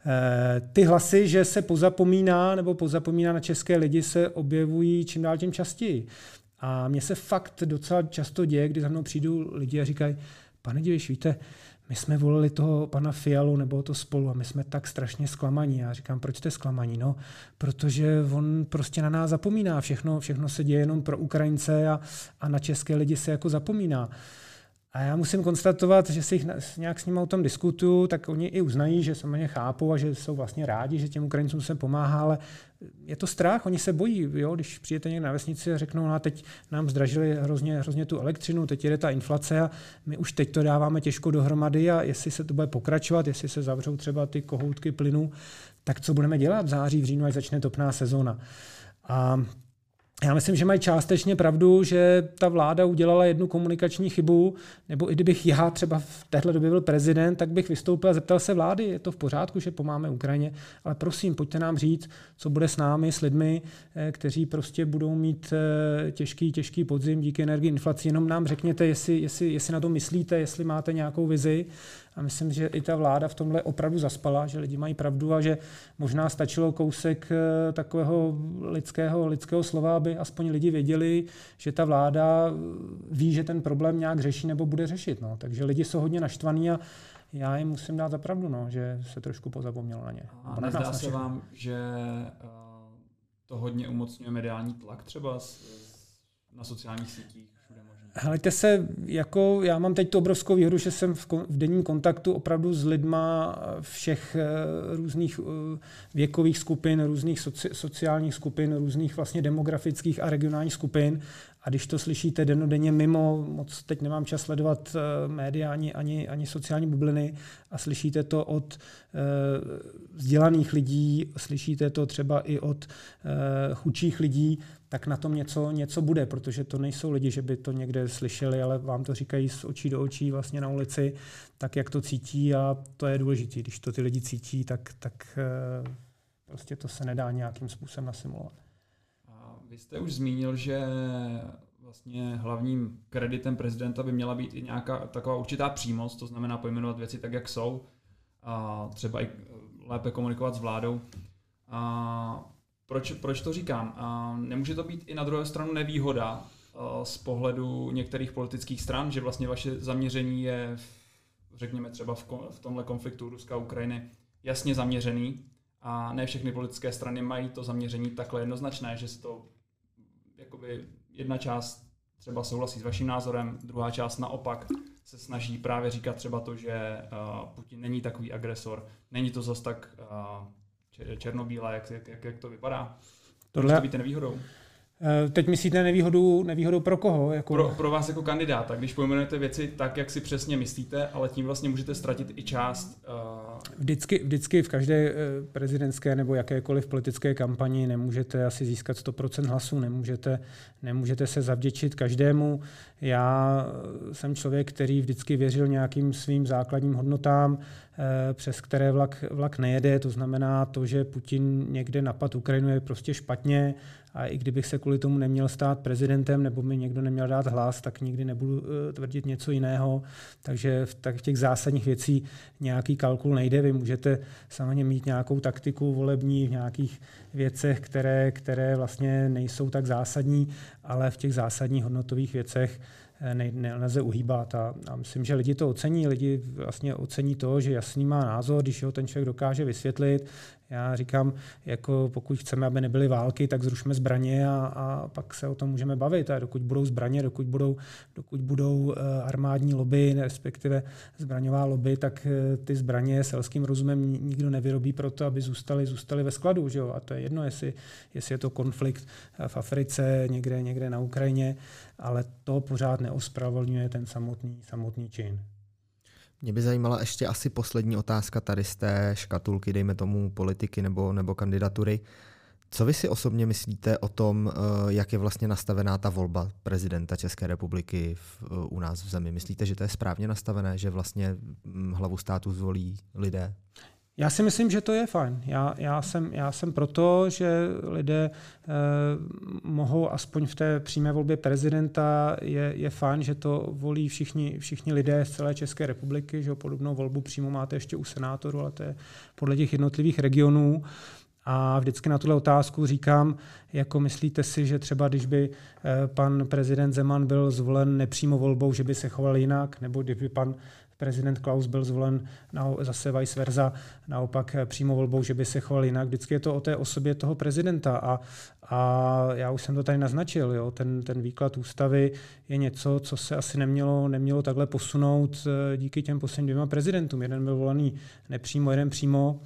Eh, ty hlasy, že se pozapomíná nebo pozapomíná na české lidi, se objevují čím dál tím častěji. A mně se fakt docela často děje, kdy za mnou přijdou lidi a říkají, pane Diviš, víte, my jsme volili toho pana Fialu nebo to spolu a my jsme tak strašně zklamaní. Já říkám, proč jste zklamaní? No, protože on prostě na nás zapomíná. Všechno, všechno se děje jenom pro Ukrajince a, a na české lidi se jako zapomíná. A já musím konstatovat, že si jich nějak s nimi o tom diskutuju, tak oni i uznají, že samozřejmě chápou a že jsou vlastně rádi, že těm Ukrajincům se pomáhá, ale je to strach, oni se bojí, jo? když přijete někde na vesnici a řeknou, no a teď nám zdražili hrozně, hrozně tu elektřinu, teď jede ta inflace a my už teď to dáváme těžko dohromady a jestli se to bude pokračovat, jestli se zavřou třeba ty kohoutky plynu, tak co budeme dělat v září, v říjnu, až začne topná sezóna. A já myslím, že mají částečně pravdu, že ta vláda udělala jednu komunikační chybu, nebo i kdybych já třeba v téhle době byl prezident, tak bych vystoupil a zeptal se vlády, je to v pořádku, že pomáme Ukrajině, ale prosím, pojďte nám říct, co bude s námi, s lidmi, eh, kteří prostě budou mít eh, těžký, těžký podzim díky energii inflaci. Jenom nám řekněte, jestli, jestli, jestli na to myslíte, jestli máte nějakou vizi a myslím, že i ta vláda v tomhle opravdu zaspala, že lidi mají pravdu a že možná stačilo kousek eh, takového lidského, lidského slova, aby aspoň lidi věděli, že ta vláda ví, že ten problém nějak řeší nebo bude řešit. No. Takže lidi jsou hodně naštvaní a já jim musím dát za pravdu, no, že se trošku pozapomnělo na ně. A nezdá se vám, že eh, to hodně umocňuje mediální tlak třeba na sociálních sítích? Helejte se, jako já mám teď tu obrovskou výhodu, že jsem v, v denním kontaktu opravdu s lidma všech uh, různých uh, věkových skupin, různých soci, sociálních skupin, různých vlastně demografických a regionálních skupin. A když to slyšíte denodenně mimo, moc teď nemám čas sledovat média ani, ani, ani sociální bubliny, a slyšíte to od vzdělaných lidí, slyšíte to třeba i od chudších lidí, tak na tom něco, něco bude, protože to nejsou lidi, že by to někde slyšeli, ale vám to říkají z očí do očí vlastně na ulici, tak jak to cítí a to je důležité. Když to ty lidi cítí, tak, tak eh, prostě to se nedá nějakým způsobem nasimulovat. A vy jste už zmínil, že vlastně hlavním kreditem prezidenta by měla být i nějaká taková určitá přímost, to znamená pojmenovat věci tak, jak jsou, a třeba i lépe komunikovat s vládou. A proč, proč to říkám? Nemůže to být i na druhé stranu nevýhoda z pohledu některých politických stran, že vlastně vaše zaměření je, řekněme třeba v, v tomhle konfliktu Ruska a Ukrajiny, jasně zaměřený a ne všechny politické strany mají to zaměření takhle jednoznačné, že se to jakoby jedna část třeba souhlasí s vaším názorem, druhá část naopak se snaží právě říkat třeba to, že uh, Putin není takový agresor, není to zas tak uh, černobílé, jak, jak, jak to vypadá. Tohle... Může to být nevýhodou? Eh, teď myslíte nevýhodu, nevýhodu pro koho? Jako... Pro, pro vás jako kandidáta, když pojmenujete věci tak, jak si přesně myslíte, ale tím vlastně můžete ztratit i část. Uh... Vždycky, vždycky v každé eh, prezidentské nebo jakékoliv politické kampani nemůžete asi získat 100% hlasů, nemůžete, nemůžete se zavděčit každému. Já jsem člověk, který vždycky věřil nějakým svým základním hodnotám, přes které vlak, vlak nejede. To znamená to, že Putin někde napad Ukrajinu je prostě špatně a i kdybych se kvůli tomu neměl stát prezidentem nebo mi někdo neměl dát hlas, tak nikdy nebudu eh, tvrdit něco jiného. Takže v, těch zásadních věcí nějaký kalkul nejde. Vy můžete samozřejmě mít nějakou taktiku volební v nějakých věcech, které, které vlastně nejsou tak zásadní, ale v těch zásadních hodnotových věcech ne, nelze uhýbat. A, a myslím, že lidi to ocení. Lidi vlastně ocení to, že jasný má názor, když ho ten člověk dokáže vysvětlit. Já říkám, jako pokud chceme, aby nebyly války, tak zrušme zbraně a, a pak se o tom můžeme bavit. A dokud budou zbraně, dokud budou, dokud budou eh, armádní lobby, respektive zbraňová lobby, tak eh, ty zbraně selským rozumem nikdo nevyrobí proto, aby zůstaly, zůstaly ve skladu. Že jo? A to je jedno, jestli, jestli je to konflikt v Africe, někde, někde na Ukrajině, ale to pořád neospravolňuje ten samotný, samotný čin. Mě by zajímala ještě asi poslední otázka tady z té škatulky, dejme tomu politiky nebo, nebo kandidatury. Co vy si osobně myslíte o tom, eh, jak je vlastně nastavená ta volba prezidenta České republiky v, eh, u nás v zemi? Myslíte, že to je správně nastavené, že vlastně hm, hlavu státu zvolí lidé? Já si myslím, že to je fajn. Já, já, jsem, já jsem proto, že lidé eh, mohou aspoň v té přímé volbě prezidenta, je, je fajn, že to volí všichni, všichni lidé z celé České republiky, že podobnou volbu přímo máte ještě u senátoru, ale to je podle těch jednotlivých regionů. A vždycky na tuhle otázku říkám, jako myslíte si, že třeba když by eh, pan prezident Zeman byl zvolen nepřímo volbou, že by se choval jinak, nebo kdyby pan prezident Klaus byl zvolen na, zase vice versa, naopak eh, přímo volbou, že by se choval jinak. Vždycky je to o té osobě toho prezidenta a, a já už jsem to tady naznačil, jo, ten, ten výklad ústavy je něco, co se asi nemělo, nemělo takhle posunout eh, díky těm posledním dvěma prezidentům. Jeden byl volený nepřímo, jeden přímo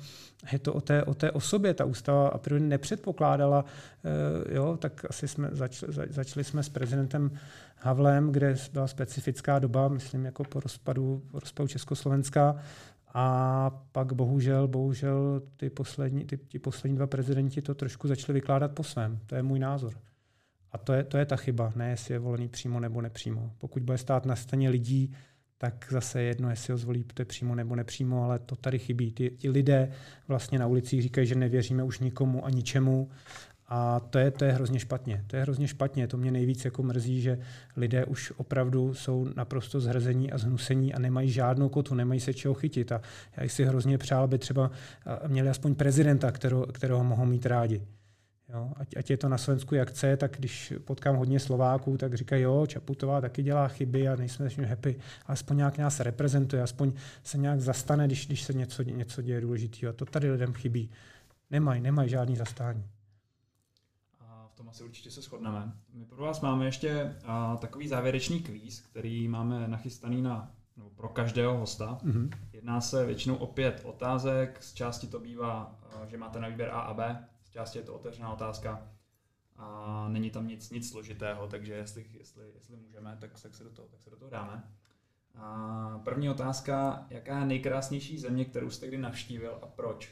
je to o té, o té osobě. Ta ústava a priori nepředpokládala, uh, jo, tak asi jsme začali, začali jsme s prezidentem Havlem, kde byla specifická doba, myslím, jako po rozpadu, po rozpadu Československa. A pak bohužel, bohužel ty poslední, ty, ty poslední dva prezidenti to trošku začali vykládat po svém. To je můj názor. A to je, to je ta chyba, ne jestli je volený přímo nebo nepřímo. Pokud bude stát na straně lidí, tak zase jedno, jestli ho zvolíte přímo nebo nepřímo, ale to tady chybí. Ti, ti lidé vlastně na ulicích říkají, že nevěříme už nikomu a ničemu a to je, to je hrozně špatně. To je hrozně špatně. To mě nejvíc jako mrzí, že lidé už opravdu jsou naprosto zhrzení a zhnusení a nemají žádnou kotu, nemají se čeho chytit. A já si hrozně přál, aby třeba měli aspoň prezidenta, kterého, kterého mohou mít rádi. Jo, ať, ať je to na Slovensku jak chce, tak když potkám hodně Slováků, tak říkají, jo, Čaputová taky dělá chyby a nejsme s happy. Aspoň nějak nás reprezentuje, aspoň se nějak zastane, když, když se něco, něco děje důležitého. A to tady lidem chybí. Nemají, nemají žádný zastání. A v tom asi určitě se shodneme. My pro vás máme ještě a, takový závěrečný kvíz, který máme nachystaný na, no, pro každého hosta. Mm-hmm. Jedná se většinou o pět otázek, z části to bývá, že máte na výběr A a B, části je to otevřená otázka a není tam nic, nic složitého, takže jestli, jestli, jestli můžeme, tak, tak, se do toho, tak se do toho dáme. A první otázka, jaká je nejkrásnější země, kterou jste kdy navštívil a proč?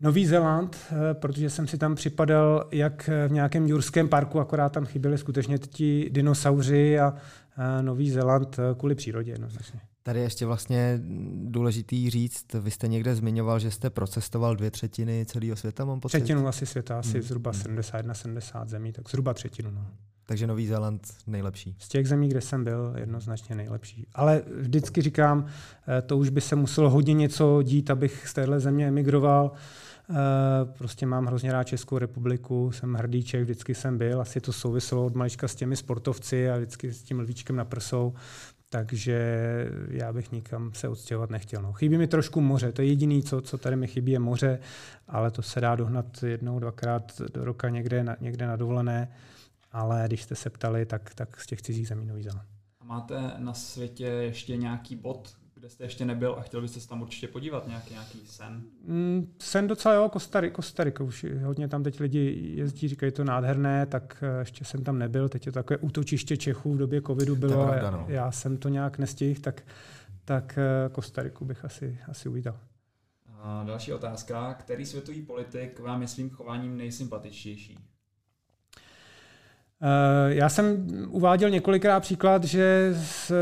Nový Zéland, eh, protože jsem si tam připadal jak v nějakém jurském parku, akorát tam chyběly skutečně ti dinosauři a Nový Zéland eh, kvůli přírodě jednoznačně. Tady je ještě vlastně důležitý říct, vy jste někde zmiňoval, že jste procestoval dvě třetiny celého světa, mám pocit? Třetinu asi světa, asi hmm. zhruba 71-70 hmm. zemí, tak zhruba třetinu. No. Takže Nový Zéland nejlepší. Z těch zemí, kde jsem byl, jednoznačně nejlepší. Ale vždycky říkám, eh, to už by se muselo hodně něco dít, abych z téhle země emigroval. Eh, prostě mám hrozně rád Českou republiku, jsem hrdíček, vždycky jsem byl, asi to souviselo od malička s těmi sportovci a vždycky s tím lvíčkem na prsou. Takže já bych nikam se odstěhovat nechtěl. No. Chybí mi trošku moře, to je jediné, co, co tady mi chybí, je moře, ale to se dá dohnat jednou, dvakrát do roka někde na, někde na dovolené. Ale když jste se ptali, tak, tak z těch cizích zemí Nový Zéland. A máte na světě ještě nějaký bod, kde jste ještě nebyl a chtěl byste se tam určitě podívat, nějaký, nějaký sen? Mm, sen docela jo, Kostarika, Kostarika už hodně tam teď lidi jezdí, říkají to nádherné, tak eh, ještě jsem tam nebyl, teď je to takové útočiště Čechů v době covidu bylo, pravda, no. já jsem to nějak nestihl, tak, tak eh, Kostariku bych asi, asi uvítal. A další otázka. Který světový politik vám je svým chováním nejsympatičtější? Eh, já jsem uváděl několikrát příklad, že z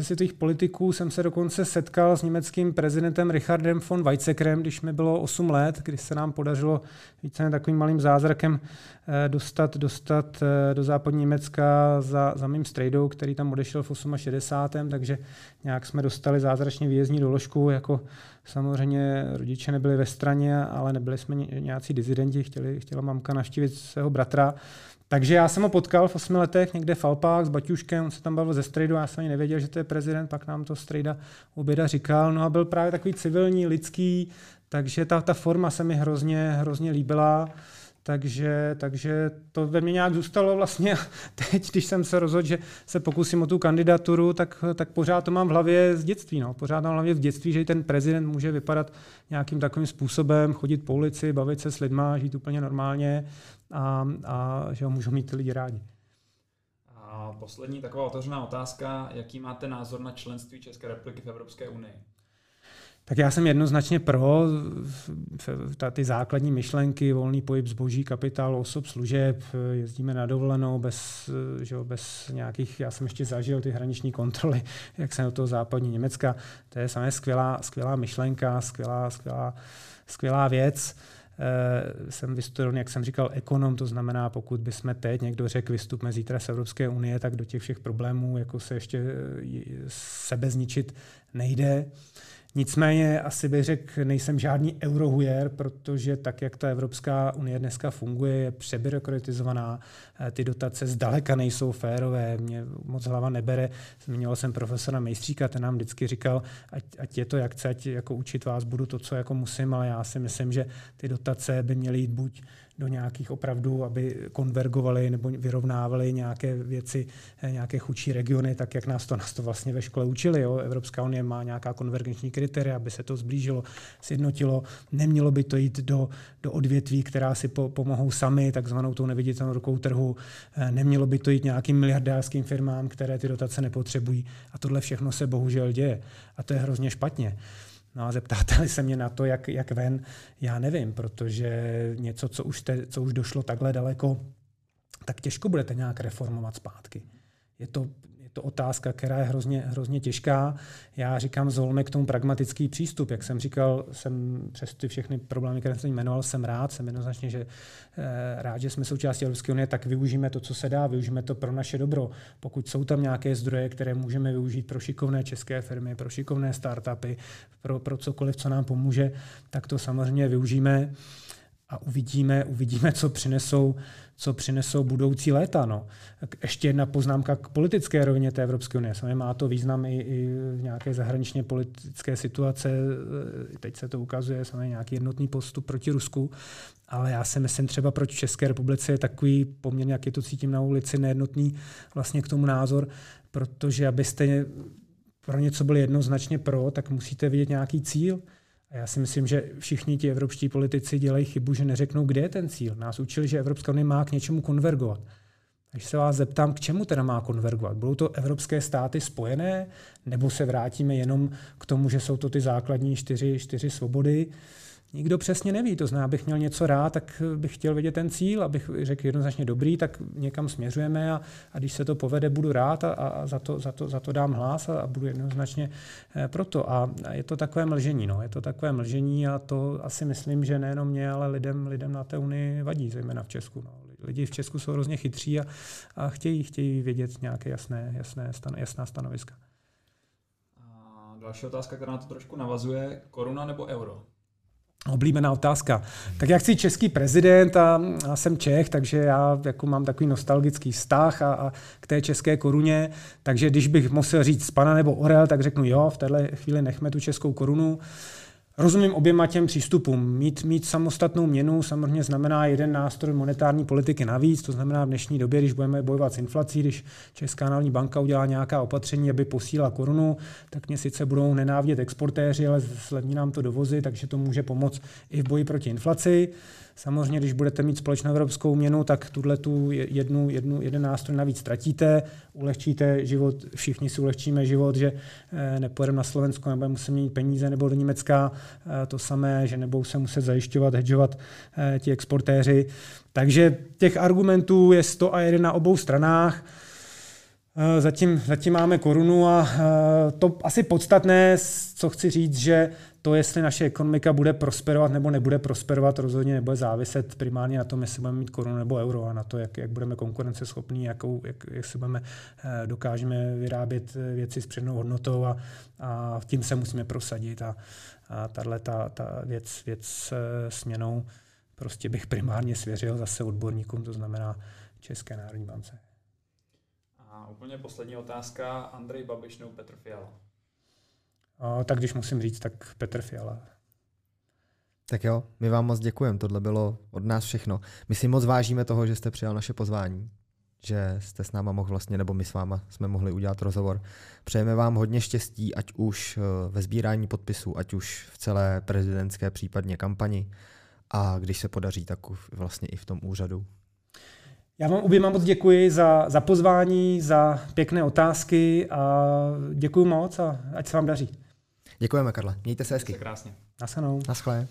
světových politiků jsem se dokonce setkal s německým prezidentem Richardem von Weizsäckerem, když mi bylo 8 let, kdy se nám podařilo více takovým malým zázrakem eh, dostat, dostat eh, do západní Německa za, za mým strejdou, který tam odešel v 68. Takže nějak jsme dostali zázračně výjezdní doložku, jako samozřejmě rodiče nebyli ve straně, ale nebyli jsme nějací dizidenti, chtěli, chtěla mamka navštívit svého bratra Takže já jsem ho potkal v osmi letech někde v Alpách s Baťuškem, on se tam bavil ze Strejdu, já jsem ani nevěděl, že to je prezident, pak nám to Strejda oběda říkal, no a byl právě takový civilní, lidský, takže ta, ta forma se mi hrozně, hrozně líbila. Takže, takže to ve mně nějak zůstalo vlastně. Teď, když jsem se rozhodl, že se pokusím o tu kandidaturu, tak, tak pořád to mám v hlavě z dětství. No. Pořád mám v hlavě v dětství, že ten prezident může vypadat nějakým takovým způsobem, chodit po ulici, bavit se s lidma, žít úplně normálně a, a že ho můžou mít ty lidi rádi. A poslední taková otevřená otázka. Jaký máte názor na členství České republiky v Evropské unii? Tak já jsem jednoznačně pro ty základní myšlenky, volný pohyb zboží, kapitál, osob, služeb, jezdíme na dovolenou bez, že bez nějakých, já jsem ještě zažil ty hraniční kontroly, jak jsem do toho západní Německa, to je samé skvělá, skvělá myšlenka, skvělá, skvělá, skvělá věc. Jsem vystudoval, jak jsem říkal, ekonom, to znamená, pokud bychom teď někdo řekl, vystupme zítra z Evropské unie, tak do těch všech problémů jako se ještě sebe zničit nejde. Nicméně asi bych řekl, nejsem žádný eurohujer, protože tak, jak ta Evropská unie dneska funguje, je přebyrokratizovaná, eh, ty dotace zdaleka nejsou férové, mě moc hlava nebere. Zmínil jsem profesora Mejstříka, ten nám vždycky říkal, ať, ať je to jak chce, ať jako učit vás budu to, co jako musím, ale já si myslím, že ty dotace by měly jít buď do nějakých opravdu, aby konvergovali nebo vyrovnávali nějaké věci, eh, nějaké chudší regiony, tak jak nás to, nás to vlastně ve škole učili. Jo. Evropská unie má nějaká konvergenční kritéria, aby se to zblížilo, sjednotilo. Nemělo by to jít do, do odvětví, která si po, pomohou sami, takzvanou tou neviditelnou rukou trhu. Eh, nemělo by to jít nějakým miliardářským firmám, které ty dotace nepotřebují. A tohle všechno se bohužel děje. A to je hrozně špatně. No a zeptáte se mě na to, jak, jak ven, já nevím, protože něco, co už, te, co už došlo takhle daleko, tak těžko budete nějak reformovat zpátky. Je to to otázka, která je hrozně, hrozně těžká. Já říkám, zvolme k tomu pragmatický přístup. Jak jsem říkal, jsem přes ty všechny problémy, které jsem jmenoval, jsem rád, jsem jednoznačně, že eh, rád, že jsme součástí Evropské unie, tak využijeme to, co se dá, využijeme to pro naše dobro. Pokud jsou tam nějaké zdroje, které můžeme využít pro šikovné české firmy, pro šikovné startupy, pro, pro cokoliv, co nám pomůže, tak to samozřejmě využijeme a uvidíme, uvidíme, co přinesou, co přinesou budoucí léta. No. Ještě jedna poznámka k politické rovině té Evropské unie. Samozřejmě má to význam i, i v nějaké zahraničně politické situace. Teď se to ukazuje, samozřejmě nějaký jednotný postup proti Rusku. Ale já si myslím třeba proti České republice je takový poměrně, jak je to cítím na ulici, nejednotný vlastně k tomu názor, protože abyste pro něco byli jednoznačně pro, tak musíte vidět nějaký cíl. A já si myslím, že všichni ti evropští politici dělají chybu, že neřeknou, kde je ten cíl. Nás učili, že Evropská unie má k něčemu konvergovat. Když se vás zeptám, k čemu teda má konvergovat? Budou to evropské státy spojené, nebo se vrátíme jenom k tomu, že jsou to ty základní čtyři, čtyři svobody? Nikdo přesně neví. To znamená, abych měl něco rád, tak bych chtěl vidět ten cíl, abych řekl jednoznačně dobrý, tak někam směřujeme a, a když se to povede, budu rád a, a za, to, za, to, za to dám hlas a, a budu jednoznačně eh, proto. A je to takové mlžení. No. Je to takové mlžení a to asi myslím, že nejenom mě, ale lidem, lidem na té unii vadí, zejména v Česku. No. Lidi v Česku jsou hrozně chytří a, a chtějí, chtějí vědět nějaké jasné, jasné stan, jasná stanoviska. A další otázka, která na to trošku navazuje. Koruna nebo euro? Oblíbená otázka. Tak já chci český prezident a, a jsem Čech, takže já jako mám takový nostalgický vztah a, a k té české koruně, takže když bych musel říct pana nebo orel, tak řeknu jo, v téhle chvíli nechme tu českou korunu. Rozumím oběma těm přístupům. Mít, mít samostatnou měnu samozřejmě znamená jeden nástroj monetární politiky navíc, to znamená v dnešní době, když budeme bojovat s inflací, když Česká národní banka udělá nějaká opatření, aby posílala korunu, tak mě sice budou nenávidět exportéři, ale zlevní nám to dovozy, takže to může pomoct i v boji proti inflaci. Samozřejmě, když budete mít společnou evropskou měnu, tak tuhle tu jednu, jednu, jeden nástroj navíc ztratíte, ulehčíte život, všichni si ulehčíme život, že eh, nepojedeme na Slovensko, nebo muset měnit peníze, nebo do Německa eh, to samé, že nebudou se muset zajišťovat, hedžovat eh, ti exportéři. Takže těch argumentů je 100 a jeden na obou stranách. Zatím, zatím máme korunu a to asi podstatné, co chci říct, že to, jestli naše ekonomika bude prosperovat nebo nebude prosperovat, rozhodně nebude záviset primárně na tom, jestli budeme mít korunu nebo euro a na to, jak, jak budeme konkurenceschopní, jakou, jak, jak si budeme, eh, dokážeme vyrábět eh, věci s přednou hodnotou a, a tím se musíme prosadit. A, a tahle ta, ta věc, věc s měnou prostě bych primárně svěřil zase odborníkům, to znamená České národní bance. A úplně poslední otázka. Andrej Babiš nebo Petr Fiala? A, tak když musím říct, tak Petr Fiala. Tak jo, my vám moc děkujeme, tohle bylo od nás všechno. My si moc vážíme toho, že jste přijal naše pozvání, že jste s náma mohl vlastně, nebo my s váma jsme mohli udělat rozhovor. Přejeme vám hodně štěstí, ať už eh, ve sbírání podpisů, ať už v celé prezidentské případně kampani a když se podaří, tak vlastně i v tom úřadu. Já vám oběma moc děkuji za, za pozvání, za pěkné otázky a děkuji moc a ať se vám daří. Děkujeme, Karle. Mějte se hezky. Mějte se krásně. Nasanou. Naschle.